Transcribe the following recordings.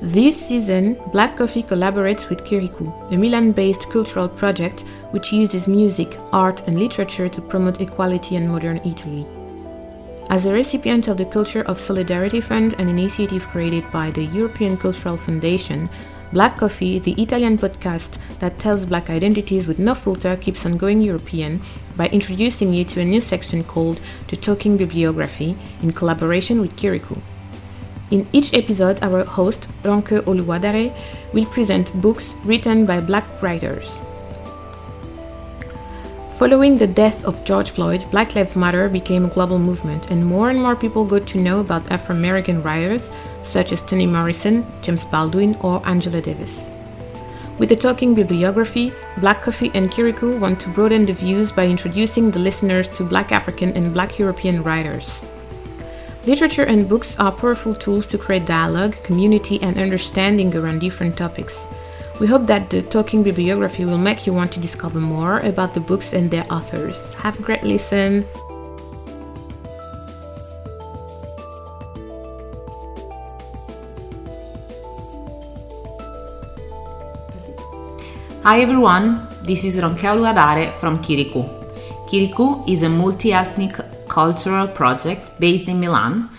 This season, Black Coffee collaborates with Kirikou, a Milan based cultural project which uses music, art, and literature to promote equality in modern Italy. As a recipient of the Culture of Solidarity Fund, an initiative created by the European Cultural Foundation, Black Coffee, the Italian podcast that tells black identities with no filter, keeps on going European by introducing you to a new section called The Talking Bibliography in collaboration with Kirikou. In each episode, our host, Ronke Oluwadare, will present books written by black writers. Following the death of George Floyd, Black Lives Matter became a global movement, and more and more people got to know about Afro American writers such as Toni Morrison, James Baldwin, or Angela Davis. With the Talking Bibliography, Black Coffee and Kirikou want to broaden the views by introducing the listeners to Black African and Black European writers. Literature and books are powerful tools to create dialogue, community, and understanding around different topics. We hope that the Talking Bibliography will make you want to discover more about the books and their authors. Have a great listen! Hi everyone, this is Ronke Oluwadare from Kirikou. Kirikou is a multi-ethnic cultural project based in Milan,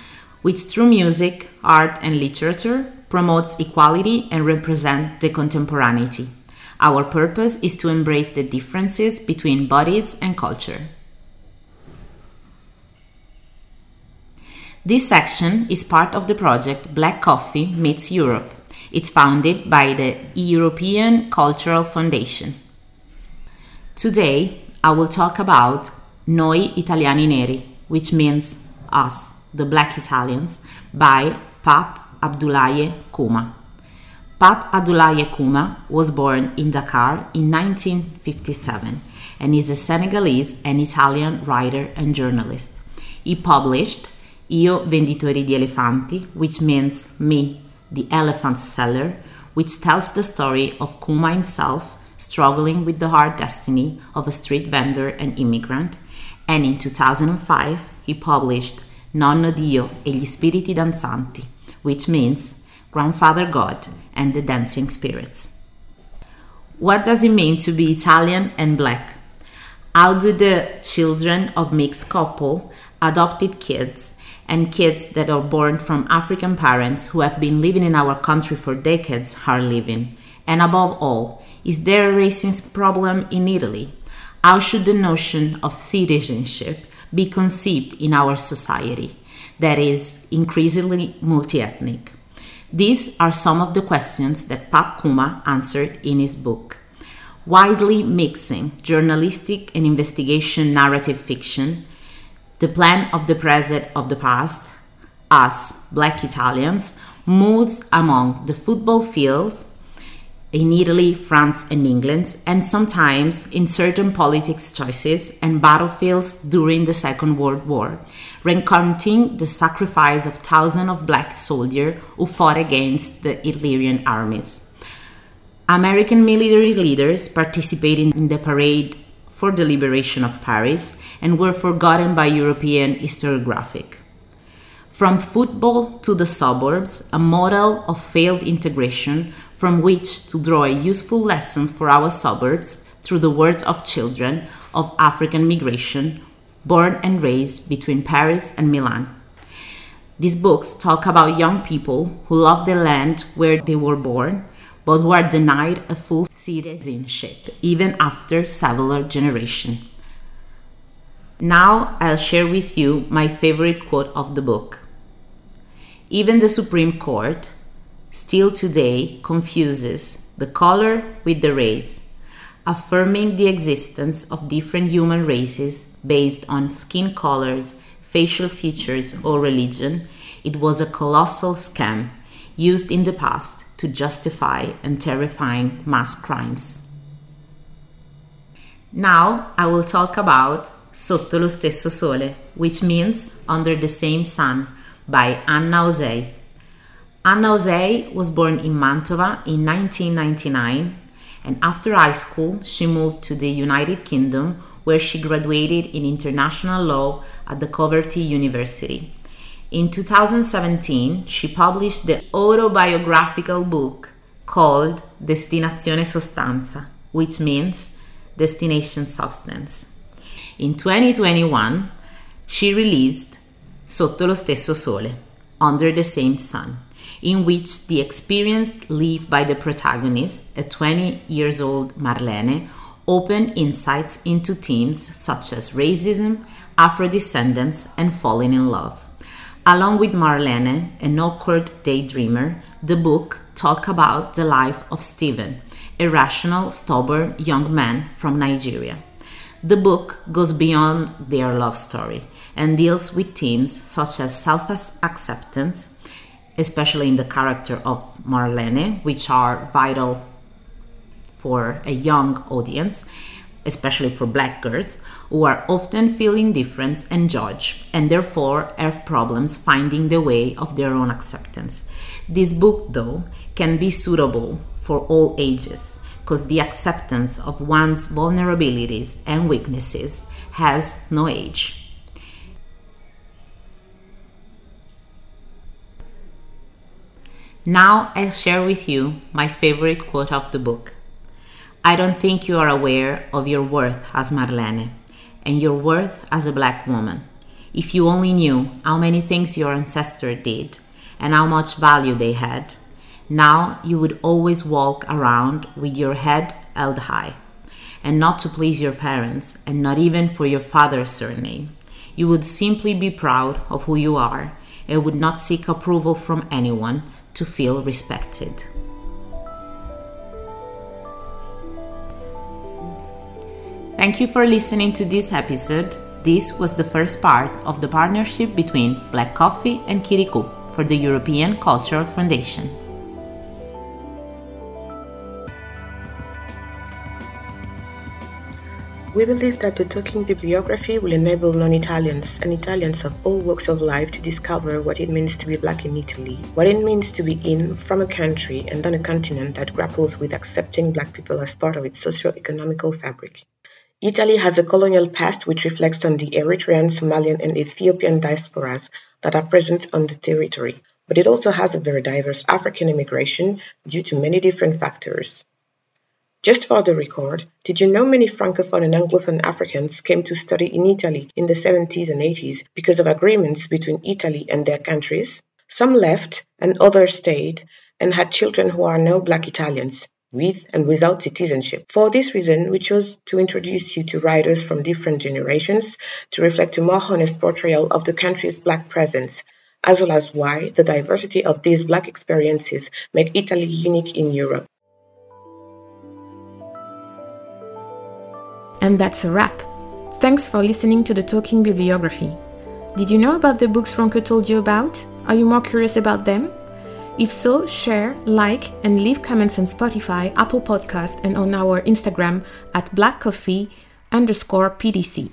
which through music, art and literature promotes equality and represents the contemporaneity. Our purpose is to embrace the differences between bodies and culture. This section is part of the project Black Coffee Meets Europe. It's founded by the European Cultural Foundation. Today, I will talk about Noi Italiani Neri, which means us, the Black Italians, by Pape Abdoulaye Khouma. Pape Abdoulaye Khouma was born in Dakar in 1957 and is a Senegalese and Italian writer and journalist. He published Io Venditore di Elefanti, which means me, the elephant seller, which tells the story of Khouma himself struggling with the hard destiny of a street vendor and immigrant, and in 2005 he published Nonno Dio e gli spiriti danzanti, which means Grandfather God and the Dancing Spirits. What does it mean to be Italian and black? How do the children of mixed couple, adopted kids, and kids that are born from African parents who have been living in our country for decades are living? And above all, is there a racism problem in Italy? How should the notion of citizenship be conceived in our society that is increasingly multi ethnic? These are some of the questions that Pape Khouma answered in his book. Wisely mixing journalistic and investigation narrative fiction, the plan of the present of the past, us, black Italians, moves among the football fields in Italy, France, and England, and sometimes in certain politics choices and battlefields during the Second World War, recounting the sacrifice of thousands of black soldiers who fought against the Hitlerian armies. American military leaders participated in the parade for the liberation of Paris and were forgotten by European historiographic. From football to the suburbs, a model of failed integration from which to draw a useful lesson for our suburbs through the words of children of African migration born and raised between Paris and Milan. These books talk about young people who love the land where they were born, but who are denied a full citizenship even after several generations. Now I'll share with you my favorite quote of the book. Even the Supreme Court, still today, confuses the color with the race, affirming the existence of different human races based on skin colors, facial features, or religion. It was a colossal scam used in the past to justify and terrifying mass crimes. Now I will talk about Sotto lo stesso sole, which means under the same sun, by Anna Osei. Anna Osei was born in Mantova in 1999, and after high school, she moved to the United Kingdom where she graduated in international law at the Coventry University. In 2017, she published the autobiographical book called Destinazione Sostanza, which means destination substance. In 2021, she released Sotto lo stesso sole, Under the Same Sun, in which the experience lived by the protagonist, a 20 years old Marlene, open insights into themes such as racism, Afro descendants, and falling in love. Along with Marlene, an awkward daydreamer, the book talk about the life of Stephen, a rational, stubborn young man from Nigeria. The book goes beyond their love story and deals with themes such as self acceptance, especially in the character of Marlene, which are vital for a young audience, especially for black girls, who are often feeling different and judged, and therefore have problems finding the way of their own acceptance. This book, though, can be suitable for all ages because the acceptance of one's vulnerabilities and weaknesses has no age. Now I'll share with you my favorite quote of the book. I don't think you are aware of your worth as Marlene and your worth as a black woman. If you only knew how many things your ancestors did and how much value they had, now you would always walk around with your head held high, and not to please your parents, and not even for your father's surname. You would simply be proud of who you are and would not seek approval from anyone to feel respected. Thank you for listening to this episode. This was the first part of the partnership between Black Coffee and Kirikou for the European Cultural Foundation. We believe that the talking bibliography will enable non-Italians and Italians of all walks of life to discover what it means to be black in Italy, what it means to be in from a country and on a continent that grapples with accepting black people as part of its socio-economical fabric. Italy has a colonial past which reflects on the Eritrean, Somalian and Ethiopian diasporas that are present on the territory, but it also has a very diverse African immigration due to many different factors. Just for the record, did you know many Francophone and Anglophone Africans came to study in Italy in the 70s and 80s because of agreements between Italy and their countries? Some left and others stayed and had children who are now black Italians, with and without citizenship. For this reason, we chose to introduce you to writers from different generations to reflect a more honest portrayal of the country's black presence, as well as why the diversity of these black experiences make Italy unique in Europe. And that's a wrap. Thanks for listening to the Talking Bibliography. Did you know about the books Ronke told you about? Are you more curious about them? If so, share, like, and leave comments on Spotify, Apple Podcast, and on our Instagram at blackcoffee underscore PDC.